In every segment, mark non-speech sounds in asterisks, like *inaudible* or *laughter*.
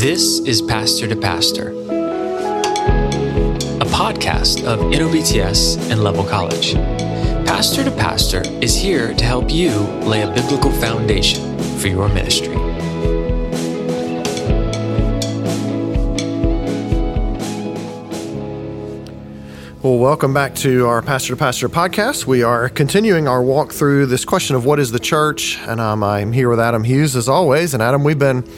This is Pastor to Pastor, a podcast of NOBTS and Leavell College. Pastor to Pastor is here to help you lay a biblical foundation for your ministry. Well, welcome back to our Pastor to Pastor podcast. We are continuing our walk through this question of what is the church, and um, I'm here with Adam Hughes as always. And Adam, we've been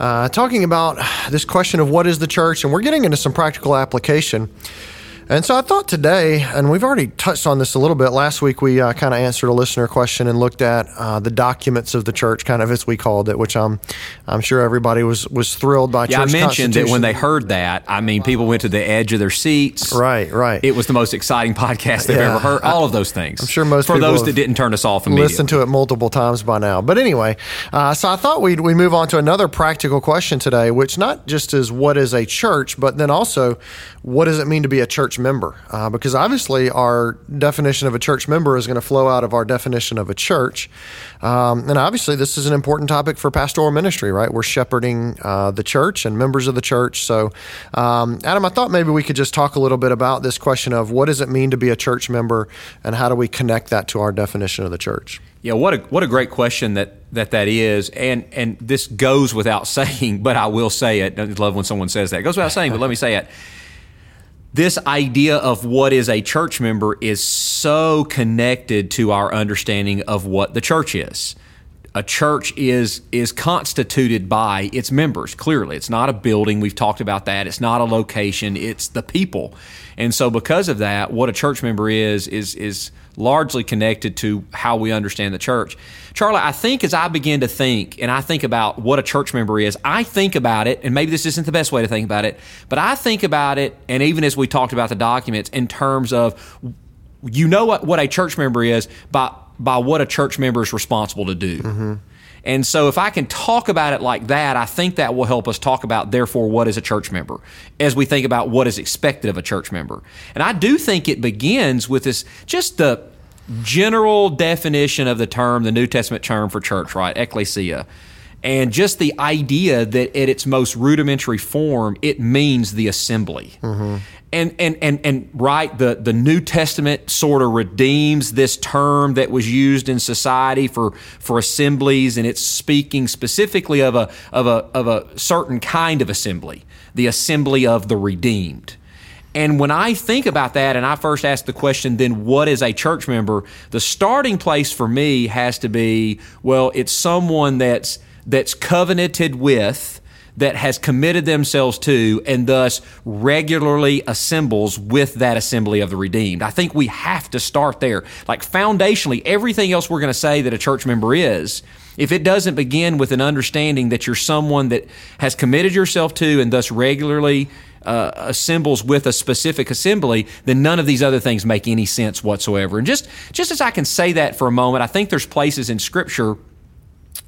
uh, talking about this question of what is the church, and we're getting into some practical application. And so I thought today, and we've already touched on this a little bit. Last week we uh, kind of answered a listener question and looked at uh, the documents of the church, kind of as we called it, which I'm I'm sure everybody was was thrilled by. Yeah, I mentioned that when they heard that, I mean, people went to the edge of their seats. Right, right. It was the most exciting podcast they've Yeah. ever heard. All of those things. I'm sure most for people those that didn't turn us off immediately. listened to it multiple times by now. But anyway, uh, so I thought we'd we move on to another practical question today, which not just is what is a church, but then also what does it mean to be a church member? Uh, because obviously our definition of a church member is going to flow out of our definition of a church, um, and obviously this is an important topic for pastoral ministry, right? We're shepherding uh, the church and members of the church. So, um, Adam, I thought maybe we could just talk a little bit about this question of what does it mean to be a church member, and how do we connect that to our definition of the church? Yeah, what a what a great question that that that is, and and this goes without *laughs* saying, but I will say it. I love when someone says that. It goes without saying, but let me say it. This idea of what is a church member is so connected to our understanding of what the church is. A church is is constituted by its members. Clearly, it's not a building. We've talked about that. It's not a location. It's the people. And so, because of that, what a church member is is is largely connected to how we understand the church. Charlie, I think as I begin to think and I think about what a church member is, I think about it, and maybe this isn't the best way to think about it, but I think about it, and even as we talked about the documents, in terms of you know what, what a church member is by by what a church member is responsible to do. And so, if I can talk about it like that, I think that will help us talk about, therefore, what is a church member as we think about what is expected of a church member. And I do think it begins with this just the general definition of the term, the New Testament term for church, right? Ecclesia. And just the idea that at its most rudimentary form, it means the assembly. Mm-hmm. And, and, and, and right, the, the New Testament sort of redeems this term that was used in society for, for assemblies, and it's speaking specifically of a, of, a, of a certain kind of assembly, the assembly of the redeemed. And when I think about that and I first ask the question, then what is a church member? The starting place for me has to be, well, it's someone that's that's covenanted with, that has committed themselves to, and thus regularly assembles with that assembly of the redeemed. I think we have to start there. Like foundationally, everything else we're going to say that a church member is, if it doesn't begin with an understanding that you're someone that has committed yourself to and thus regularly uh, assembles with a specific assembly, then none of these other things make any sense whatsoever. And just just as I can say that for a moment, I think there's places in Scripture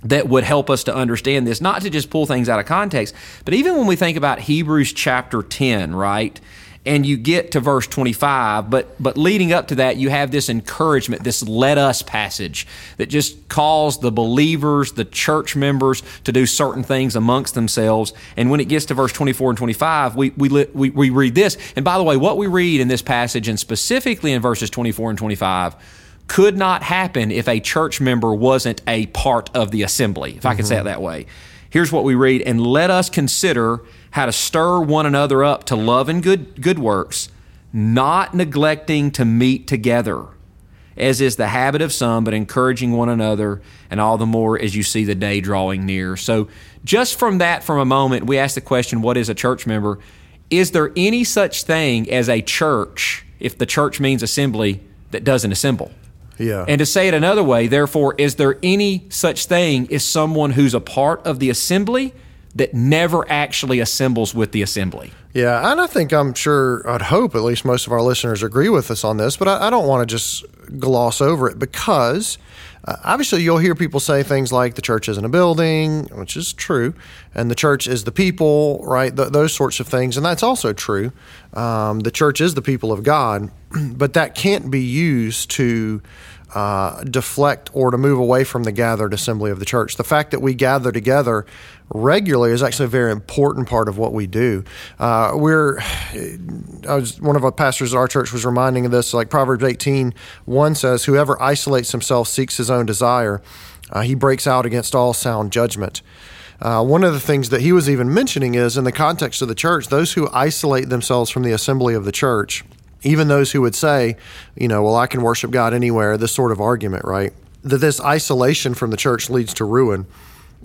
that would help us to understand this, not to just pull things out of context, but even when we think about Hebrews chapter 10, right? And you get to verse 25, but but leading up to that, you have this encouragement, this let us passage that just calls the believers, the church members to do certain things amongst themselves. And when it gets to verse 24 and 25, we, we, we, we read this. And by the way, what we read in this passage, and specifically in verses 24 and 25, could not happen if a church member wasn't a part of the assembly, if I could say it mm-hmm. that way. Here's what we read And let us consider how to stir one another up to love and good, good works, not neglecting to meet together, as is the habit of some, but encouraging one another, and all the more as you see the day drawing near. So, just from that, from a moment, we ask the question what is a church member? Is there any such thing as a church, if the church means assembly, that doesn't assemble? Yeah. And to say it another way, therefore, is there any such thing as someone who's a part of the assembly that never actually assembles with the assembly? Yeah, and I think I'm sure, I'd hope at least most of our listeners agree with us on this, but I, I don't want to just gloss over it because uh, obviously you'll hear people say things like the church isn't a building, which is true, and the church is the people, right? Th- those sorts of things, and that's also true. Um, the church is the people of God, *clears throat* but that can't be used to uh, deflect or to move away from the gathered assembly of the church. The fact that we gather together regularly is actually a very important part of what we do. Uh, we're, I was, one of our pastors at our church was reminding of this, like Proverbs 18, 1 says, Whoever isolates himself seeks his own desire. Uh, he breaks out against all sound judgment. Uh, one of the things that he was even mentioning is in the context of the church, those who isolate themselves from the assembly of the church, even those who would say, you know, well, I can worship God anywhere, this sort of argument, right? That this isolation from the church leads to ruin.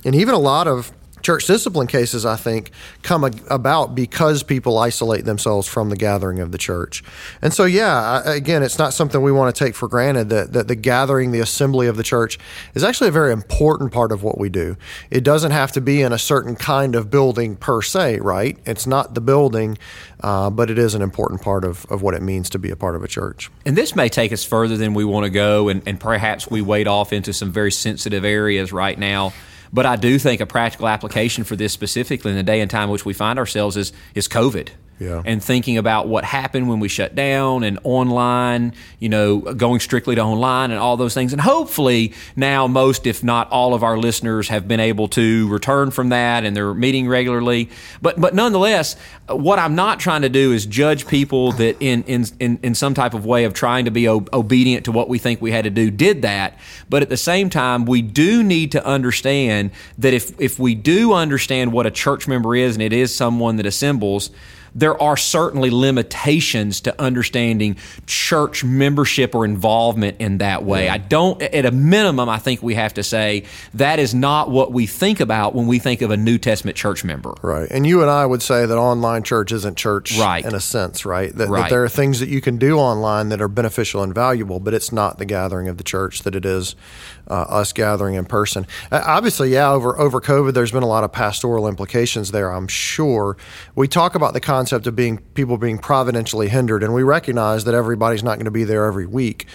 And even a lot of church discipline cases, I think, come about because people isolate themselves from the gathering of the church. And so, yeah, again, it's not something we want to take for granted that, that the gathering, the assembly of the church is actually a very important part of what we do. It doesn't have to be in a certain kind of building per se, right? It's not the building, uh, but it is an important part of, of what it means to be a part of a church. And this may take us further than we want to go, and, and perhaps we wade off into some very sensitive areas right now. But I do think a practical application for this specifically in the day and time in which we find ourselves is is COVID yeah. and thinking about what happened when we shut down and online, you know, going strictly to online and all those things. And hopefully now most, if not all of our listeners have been able to return from that and they're meeting regularly. But, but nonetheless, what I'm not trying to do is judge people that in, in, in, in some type of way of trying to be obedient to what we think we had to do did that. But at the same time, we do need to understand that if, if we do understand what a church member is and it is someone that assembles, there are certainly limitations to understanding church membership or involvement in that way. Yeah. I don't, at a minimum, I think we have to say that is not what we think about when we think of a New Testament church member. Right. And you and I would say that online church isn't church right. in a sense, right? That, right. that there are things that you can do online that are beneficial and valuable, but it's not the gathering of the church that it is uh, us gathering in person. Uh, obviously, yeah, over over COVID, there's been a lot of pastoral implications there. I'm sure. We talk about the concept of being people being providentially hindered, and we recognize that everybody's not going to be there every week.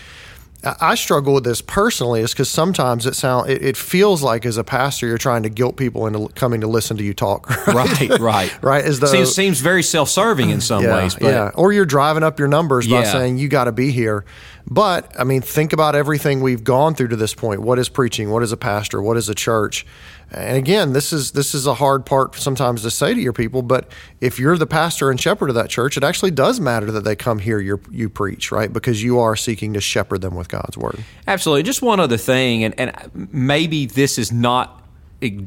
I struggle with this personally is because sometimes it sound it, it, feels like as a pastor you're trying to guilt people into coming to listen to you talk. *laughs* Right, right, right. right as though seems, seems very self-serving in some yeah, ways. But, yeah, or you're driving up your numbers by saying you got to be here. But I mean, think about everything we've gone through to this point. What is preaching? What is a pastor? What is a church? And again, this is this is a hard part sometimes to say to your people. But if you're the pastor and shepherd of that church, it actually does matter that they come hear you you preach, right? Because you are seeking to shepherd them with God's word. Absolutely. Just one other thing, and, and maybe this is not a,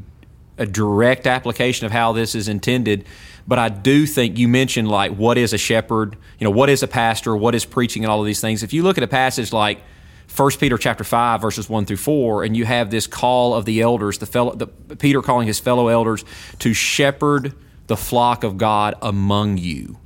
a direct application of how this is intended, but I do think you mentioned like what is a shepherd, you know, what is a pastor, what is preaching, and all of these things. If you look at a passage like 1 Peter chapter 5 verses 1 through 4 and you have this call of the elders the fellow the, Peter calling his fellow elders to shepherd the flock of God among you.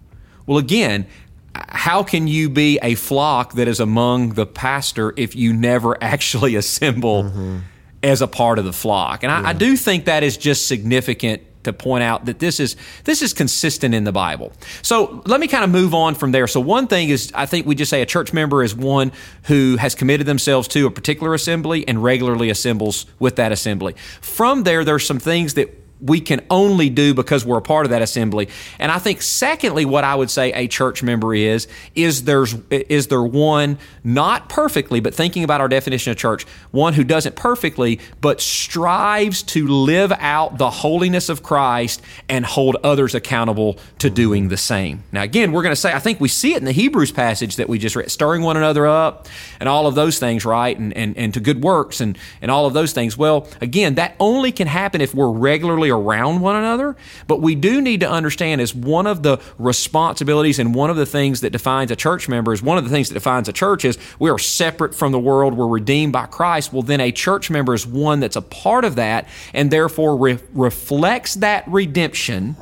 Well again, how can you be a flock that is among the pastor if you never *laughs* actually assemble mm-hmm. as a part of the flock? And I. I do think that is just significant to point out that this is this is consistent in the Bible. So let me kind of move on from there. So one thing is I think we just say a church member is one who has committed themselves to a particular assembly and regularly assembles with that assembly. From there there's some things that we can only do because we're a part of that assembly. And I think secondly, what I would say a church member is, is there's is there one not perfectly, but thinking about our definition of church, one who doesn't perfectly, but strives to live out the holiness of Christ and hold others accountable to doing the same. Now again, we're going to say, I think we see it in the Hebrews passage that we just read, stirring one another up and all of those things, right? And and, and to good works and, and all of those things. Well, again, that only can happen if we're regularly around one another. But we do need to understand is one of the responsibilities and one of the things that defines a church member is one of the things that defines a church is we are separate from the world. We're redeemed by Christ. Well, then a church member is one that's a part of that and therefore re- reflects that redemption,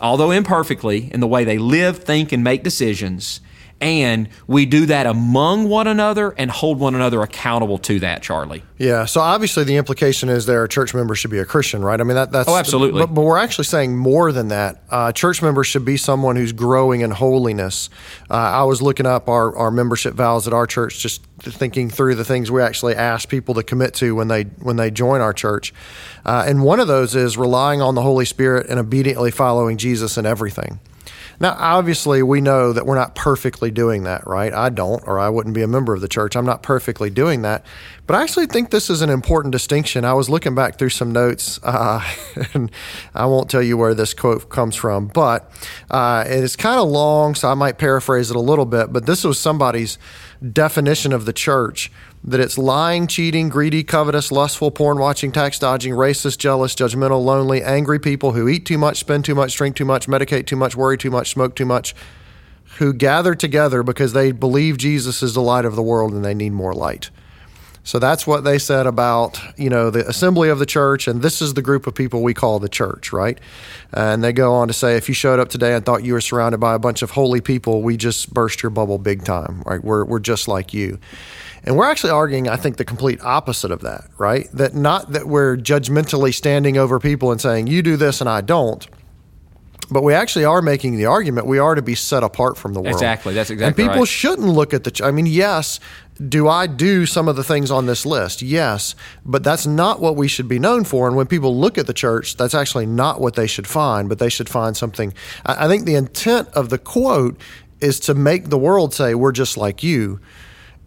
although imperfectly, in the way they live, think, and make decisions and we do that among one another and hold one another accountable to that, Charlie. Yeah. So obviously, the implication is there a church member should be a Christian, right? I mean, that, that's oh, absolutely. But, but we're actually saying more than that. Uh, church members should be someone who's growing in holiness. Uh, I was looking up our, our membership vows at our church, just thinking through the things we actually ask people to commit to when they when they join our church, uh, and one of those is relying on the Holy Spirit and obediently following Jesus in everything. Now, obviously, we know that we're not perfectly doing that, right? I don't, or I wouldn't be a member of the church. I'm not perfectly doing that. But I actually think this is an important distinction. I was looking back through some notes, *laughs* uh, and I won't tell you where this quote comes from, but uh, it's kind of long, so I might paraphrase it a little bit. But this was somebody's definition of the church that it's lying, cheating, greedy, covetous, lustful, porn watching, tax dodging, racist, jealous, judgmental, lonely, angry people who eat too much, spend too much, drink too much, medicate too much, worry too much, smoke too much, who gather together because they believe Jesus is the light of the world and they need more light. So that's what they said about, you know, the assembly of the church, and this is the group of people we call the church, right? And they go on to say, if you showed up today and thought you were surrounded by a bunch of holy people, we just burst your bubble big time, right? We're, we're just like you. And we're actually arguing, I think, the complete opposite of that, right? That not that we're judgmentally standing over people and saying, you do this and I don't. But we actually are making the argument we are to be set apart from the world. Exactly. That's exactly And people right. shouldn't look at the. I mean, yes, do I do some of the things on this list? Yes, but that's not what we should be known for. And when people look at the church, that's actually not what they should find. But they should find something. I, think the intent of the quote is to make the world say we're just like you.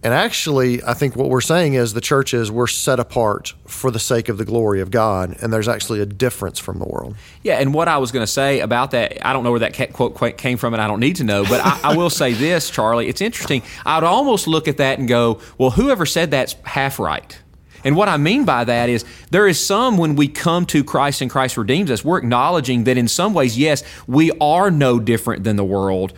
And actually, I think what we're saying is the church is we're set apart for the sake of the glory of God, and there's actually a difference from the world. Yeah, and what I was going to say about that, I don't know where that quote came from, and I don't need to know, but I, I will say this, Charlie. It's interesting. I would almost look at that and go, well, whoever said that's half right. And what I mean by that is there is some when we come to Christ and Christ redeems us, we're acknowledging that in some ways, yes, we are no different than the world,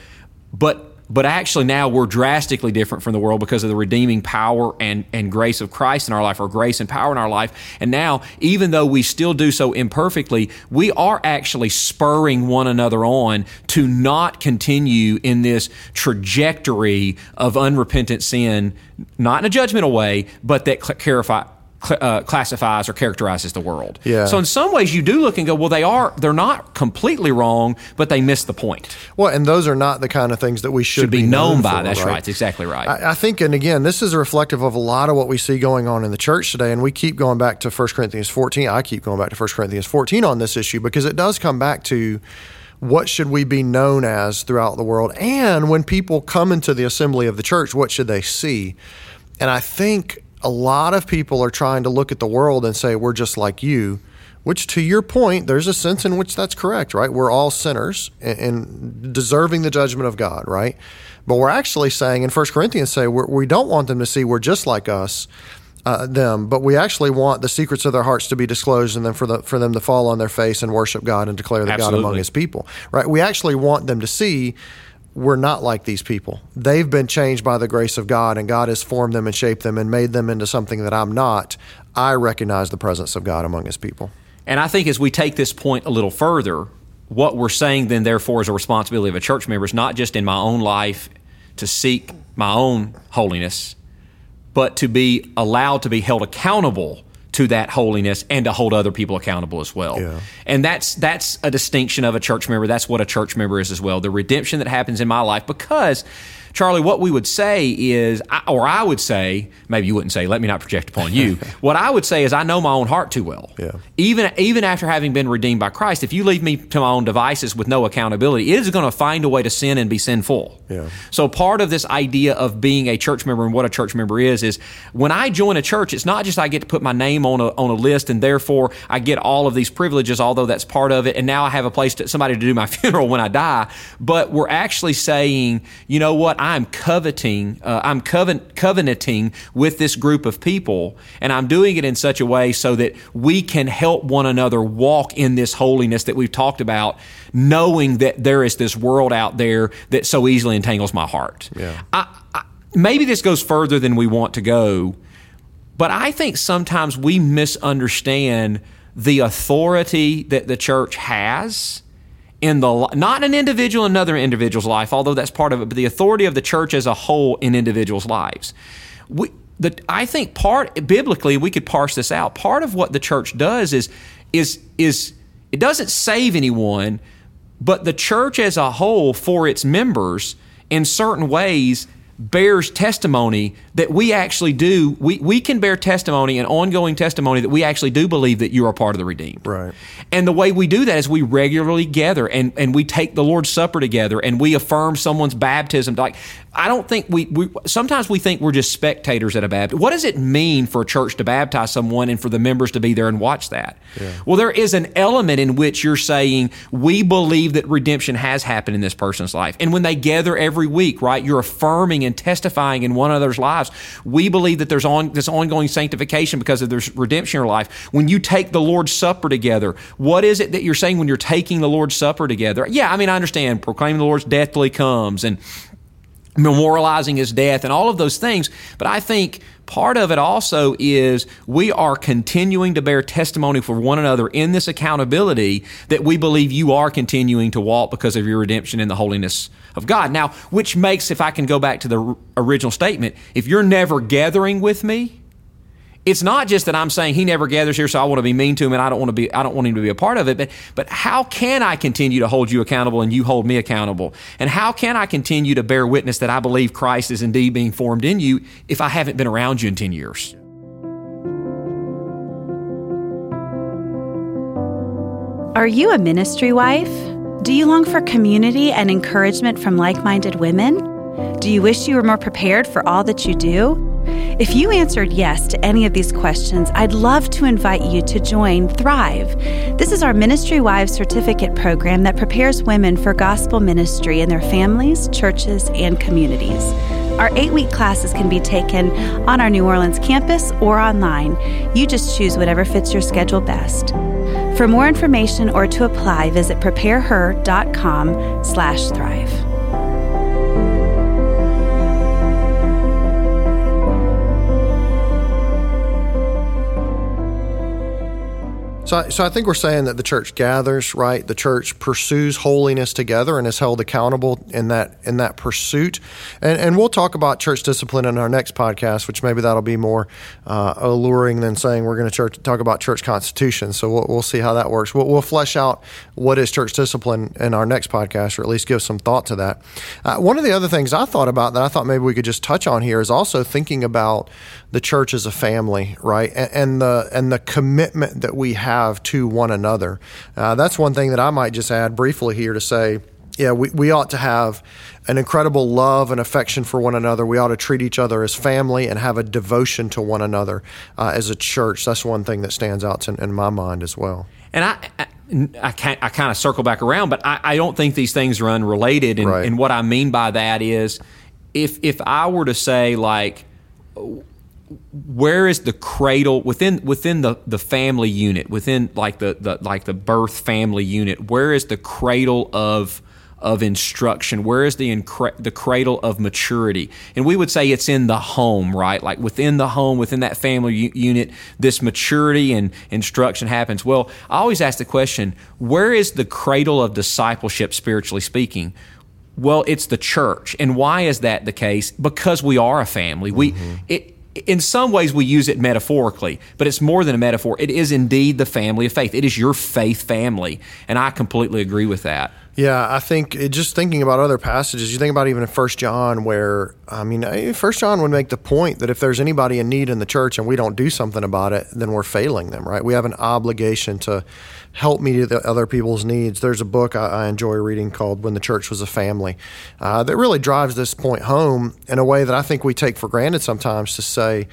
but but actually now we're drastically different from the world because of the redeeming power and, and grace of Christ in our life, or grace and power in our life. And now, even though we still do so imperfectly, we are actually spurring one another on to not continue in this trajectory of unrepentant sin, not in a judgmental way, but that cl- clarify, cl- uh, classifies or characterizes the world. Yeah. So in some ways, you do look and go, well, they are they're not completely wrong, but they miss the point. Well, and those are not the kind of things that we should, Should be known by. for, That's right. That's exactly right. I, I think, and again, this is reflective of a lot of what we see going on in the church today. And we keep going back to 1 Corinthians 14. I keep going back to 1 Corinthians 14 on this issue because it does come back to what should we be known as throughout the world? And when people come into the assembly of the church, what should they see? And I think a lot of people are trying to look at the world and say, we're just like you. Which, to your point, there's a sense in which that's correct, right? We're all sinners and, and deserving the judgment of God, right? But we're actually saying in 1 Corinthians, say we're, we don't want them to see we're just like us, uh, them, but we actually want the secrets of their hearts to be disclosed and then for, the, for them to fall on their face and worship God and declare the God among His people, right? We actually want them to see we're not like these people. They've been changed by the grace of God, and God has formed them and shaped them and made them into something that I'm not. I recognize the presence of God among His people. And I think as we take this point a little further, what we're saying then, therefore, is a responsibility of a church member is not just in my own life to seek my own holiness, but to be allowed to be held accountable to that holiness and to hold other people accountable as well. Yeah. And that's that's a distinction of a church member. That's what a church member is as well. The redemption that happens in my life because Charlie, what we would say is, or I would say, maybe you wouldn't say, let me not project upon you. *laughs* what I would say is, I know my own heart too well. Yeah. Even even after having been redeemed by Christ, if you leave me to my own devices with no accountability, it is going to find a way to sin and be sinful. Yeah. So part of this idea of being a church member and what a church member is is when I join a church, it's not just I get to put my name on a on a list and therefore I get all of these privileges, although that's part of it, and now I have a place to somebody to do my *laughs* funeral when I die. But we're actually saying, you know what, I'm coveting, uh, I'm coven- covenanting with this group of people, and I'm doing it in such a way so that we can help one another walk in this holiness that we've talked about, knowing that there is this world out there that so easily entangles my heart. Yeah. I, I, maybe this goes further than we want to go, but I think sometimes we misunderstand the authority that the church has in the not an individual in another individual's life, although that's part of it, but the authority of the church as a whole in individuals' lives. We, the, I think part biblically we could parse this out. Part of what the church does is is is it doesn't save anyone, but the church as a whole for its members in certain ways bears testimony that we actually do we, we can bear testimony and ongoing testimony that we actually do believe that you are part of the redeemed Right. and the way we do that is we regularly gather and, and we take the lord's supper together and we affirm someone's baptism like i don't think we, we sometimes we think we're just spectators at a baptism what does it mean for a church to baptize someone and for the members to be there and watch that? Well there is an element in which you're saying we believe that redemption has happened in this person's life. And when they gather every week right you're affirming and testifying in one another's lives. We believe that there's on this ongoing sanctification because of there's redemption in your life. When you take the lord's supper together what is it that you're saying when you're taking the lord's supper together? Yeah i mean i understand proclaiming the lord's deathly comes and memorializing his death and all of those things. But I think part of it also is we are continuing to bear testimony for one another in this accountability that we believe you are continuing to walk because of your redemption in the holiness of God. Now, which makes, if I can go back to the original statement, if you're never gathering with me, it's not just that I'm saying he never gathers here, so I want to be mean to him and I don't want to be I don't want him to be a part of it, but but how can I continue to hold you accountable and you hold me accountable? And how can I continue to bear witness that I believe Christ is indeed being formed in you if I haven't been around you in 10 years? Are you a ministry wife? Do you long for community and encouragement from like minded women? Do you wish you were more prepared for all that you do? If you answered yes to any of these questions, I'd love to invite you to join Thrive. This is our Ministry Wives Certificate program that prepares women for gospel ministry in their families, churches, and communities. Our eight week classes can be taken on our New Orleans campus or online. You just choose whatever fits your schedule best. For more information or to apply, visit prepareher.com slash thrive. So, I- so I think we're saying that the church gathers, right? The church pursues holiness together and is held accountable in that in that pursuit. And, and we'll talk about church discipline in our next podcast, which maybe that'll be more uh, alluring than saying we're going to talk about church constitution. So we'll, we'll see how that works. We'll, we'll flesh out what is church discipline in our next podcast, or at least give some thought to that. Uh, one of the other things I thought about that I thought maybe we could just touch on here is also thinking about the church as a family, right? And, and the and the commitment that we have to one another. Uh, that's one thing that I might just add briefly here to say. Yeah, we, we ought to have an incredible love and affection for one another. We ought to treat each other as family and have a devotion to one another uh, as a church. That's one thing that stands out in, in my mind as well. And I, I, I, can't, I kind of circle back around, but I, I don't think these things are unrelated. And, Right. and what I mean by that is, if if I were to say like, where is the cradle within within the, the family unit within like the, the like the birth family unit? Where is the cradle of of instruction? Where is the incre- the cradle of maturity? And we would say it's in the home, right? Like within the home, within that family u- unit, this maturity and instruction happens. Well, I always ask the question: Where is the cradle of discipleship, spiritually speaking? Well, it's the church. And why is that the case? Because we are a family. We mm-hmm. it in some ways we use it metaphorically, but it's more than a metaphor. It is indeed the family of faith. It is your faith family. And I completely agree with that. Yeah, I think it, just thinking about other passages, you think about even in First John, where I mean, First John would make the point that if there's anybody in need in the church and we don't do something about it, then we're failing them, right? We have an obligation to help meet the other people's needs. There's a book I, I enjoy reading called "When the Church Was a Family" uh, that really drives this point home in a way that I think we take for granted sometimes to say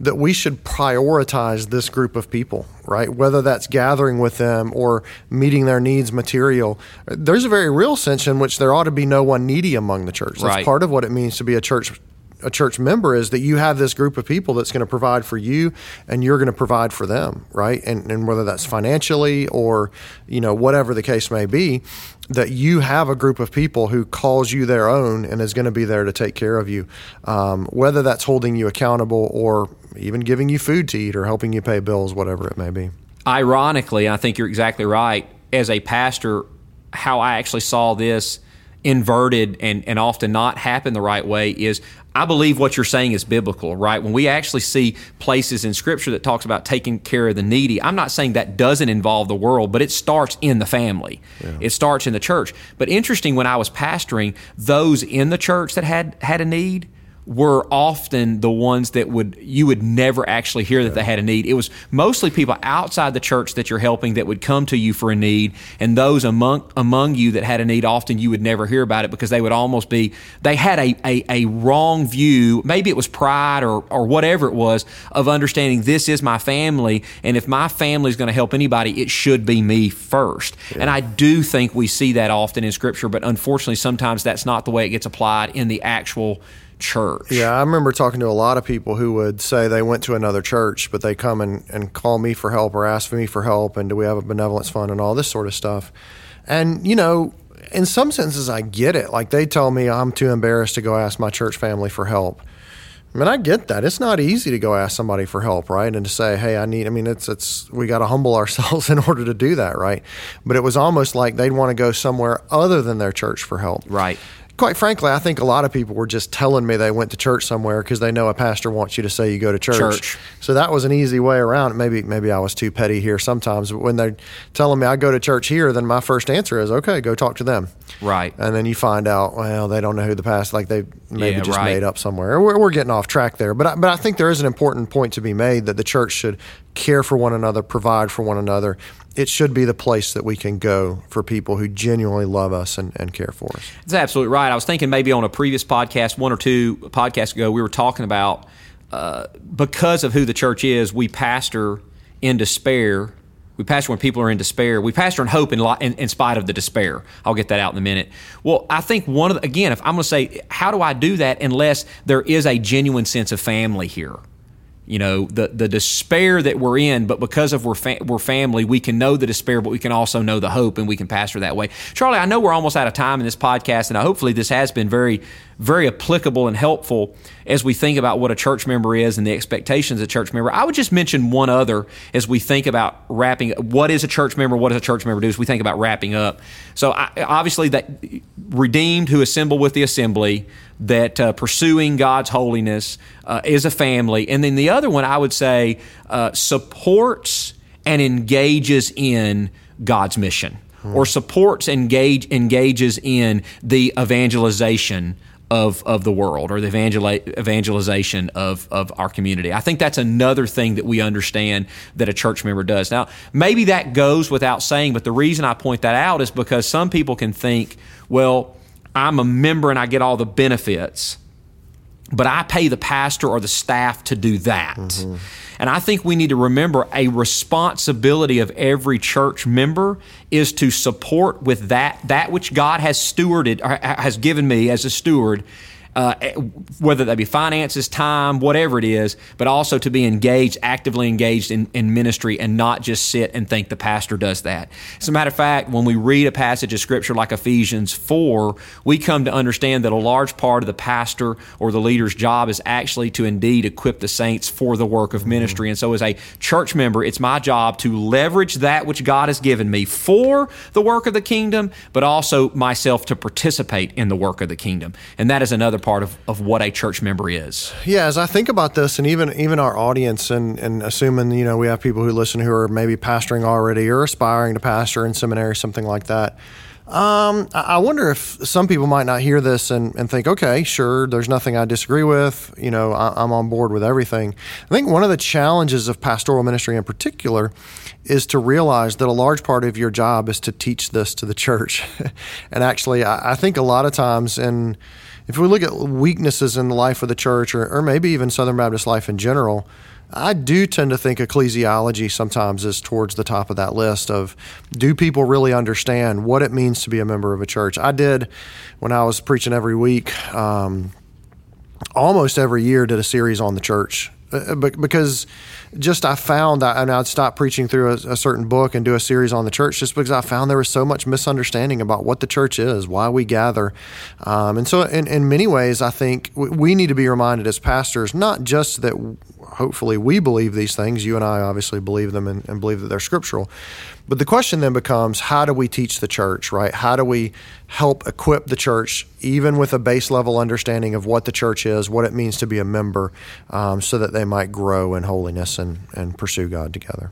that we should prioritize this group of people, right? Whether that's gathering with them or meeting their needs material. There's a very real sense in which there ought to be no one needy among the church. That's Right. part of what it means to be a church a church member is that you have this group of people that's going to provide for you and you're going to provide for them, right? And, and whether that's financially or, you know, whatever the case may be, that you have a group of people who calls you their own and is going to be there to take care of you, um, whether that's holding you accountable or even giving you food to eat or helping you pay bills, whatever it may be. Ironically, I think you're exactly right. As a pastor, how I actually saw this inverted and, and often not happen the right way is I believe what you're saying is biblical, right? When we actually see places in Scripture that talks about taking care of the needy, I'm not saying that doesn't involve the world, but it starts in the family. It starts in the church. But interesting, when I was pastoring, those in the church that had had a need were often the ones that would you would never actually hear that they had a need. It was mostly people outside the church that you're helping that would come to you for a need, and those among among you that had a need, often you would never hear about it because they would almost be they had a a, a wrong view. Maybe it was pride or or whatever it was of understanding this is my family, and if my family is going to help anybody, it should be me first. Yeah. And I do think we see that often in Scripture, but unfortunately, sometimes that's not the way it gets applied in the actual church. Yeah, I remember talking to a lot of people who would say they went to another church, but they come and, and call me for help or ask for me for help, and do we have a benevolence fund and all this sort of stuff. And, you know, in some senses, I get it. Like they tell me I'm too embarrassed to go ask my church family for help. I mean, I get that. It's not easy to go ask somebody for help, right? And to say, "Hey, I need." I mean, it's it's we got to humble ourselves *laughs* in order to do that, right? But it was almost like they'd want to go somewhere other than their church for help, right? Quite frankly, I think a lot of people were just telling me they went to church somewhere because they know a pastor wants you to say you go to church. church. So that was an easy way around. Maybe maybe I was too petty here sometimes. But when they're telling me I go to church here, then my first answer is okay, go talk to them. Right. And then you find out, well, they don't know who the pastor. Like they maybe yeah, just right. made up somewhere. We're, we're getting off track there. But I, but I think there is an important point to be made that the church should care for one another, provide for one another, it should be the place that we can go for people who genuinely love us and, and care for us. That's absolutely right. I was thinking maybe on a previous podcast, one or two podcasts ago, we were talking about uh, because of who the church is, we pastor in despair. We pastor when people are in despair. We pastor in hope in, in, in, spite of the despair. I'll get that out in a minute. Well, I think one of the, again, if I'm going to say, how do I do that unless there is a genuine sense of family here? You know the the despair that we're in but because of we're fa- we're family we can know the despair but we can also know the hope and we can pastor that way charlie i know we're almost out of time in this podcast and hopefully this has been very very applicable and helpful as we think about what a church member is and the expectations of a church member. I would just mention one other as we think about wrapping. What is a church member? What does a church member do? As we think about wrapping up. So I, obviously that redeemed who assemble with the assembly, that uh, pursuing God's holiness uh, is a family, and then the other one I would say uh, supports and engages in God's mission. Or supports engage engages in the evangelization of, of the world or the evangel- evangelization of, of our community. I think that's another thing that we understand that a church member does. Now, maybe that goes without saying, but the reason I point that out is because some people can think, well, I'm a member and I get all the benefits, but I pay the pastor or the staff to do that. Mm-hmm. And I think we need to remember a responsibility of every church member is to support with that that which God has stewarded has given me as a steward uh, whether that be finances, time, whatever it is, but also to be engaged, actively engaged in, in ministry and not just sit and think the pastor does that. As a matter of fact, when we read a passage of scripture like Ephesians 4, we come to understand that a large part of the pastor or the leader's job is actually to indeed equip the saints for the work of ministry. And so, as a church member, it's my job to leverage that which God has given me for the work of the kingdom, but also myself to participate in the work of the kingdom. And that is another part of, of what a church member is. Yeah, as I think about this, and even even our audience, and, and assuming you know we have people who listen who are maybe pastoring already or aspiring to pastor in seminary, something like that. Um, I wonder if some people might not hear this and, and think, okay, sure, there's nothing I disagree with. You know, I, I'm on board with everything. I think one of the challenges of pastoral ministry in particular is to realize that a large part of your job is to teach this to the *laughs* church. and actually, I, I think a lot of times in if we look at weaknesses in the life of the church or, or maybe even Southern Baptist life in general, I do tend to think ecclesiology sometimes is towards the top of that list of do people really understand what it means to be a member of a church? I did when I was preaching every week, um, almost every year, did a series on the church uh, because just I found I, and I'd stop preaching through a, a, certain book and do a series on the church just because I found there was so much misunderstanding about what the church is, why we gather, um, and so in, in many ways I think we need to be reminded as pastors not just that hopefully we believe these things. You and I obviously believe them and, and believe that they're scriptural, but the question then becomes how do we teach the church, right? How do we help equip the church, even with a base level understanding of what the church is, what it means to be a member, um, so that they might grow in holiness and, and pursue God together?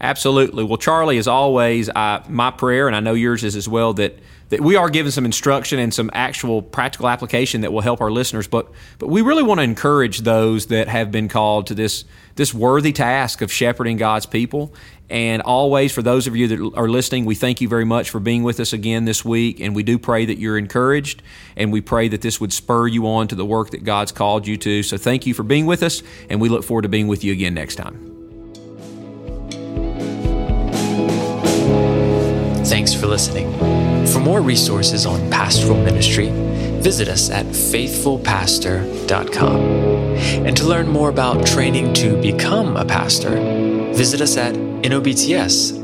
Absolutely. Well, Charlie, as always, I, my prayer, and I know yours is as well, that that we are given some instruction and some actual practical application that will help our listeners. But but we really want to encourage those that have been called to this this worthy task of shepherding God's people. And always, for those of you that are listening, we thank you very much for being with us again this week. And we do pray that you're encouraged, and we pray that this would spur you on to the work that God's called you to. So thank you for being with us, and we look forward to being with you again next time. Thanks for listening. For more resources on pastoral ministry, visit us at faithfulpastor.com. And to learn more about training to become a pastor, visit us at nobts.edu.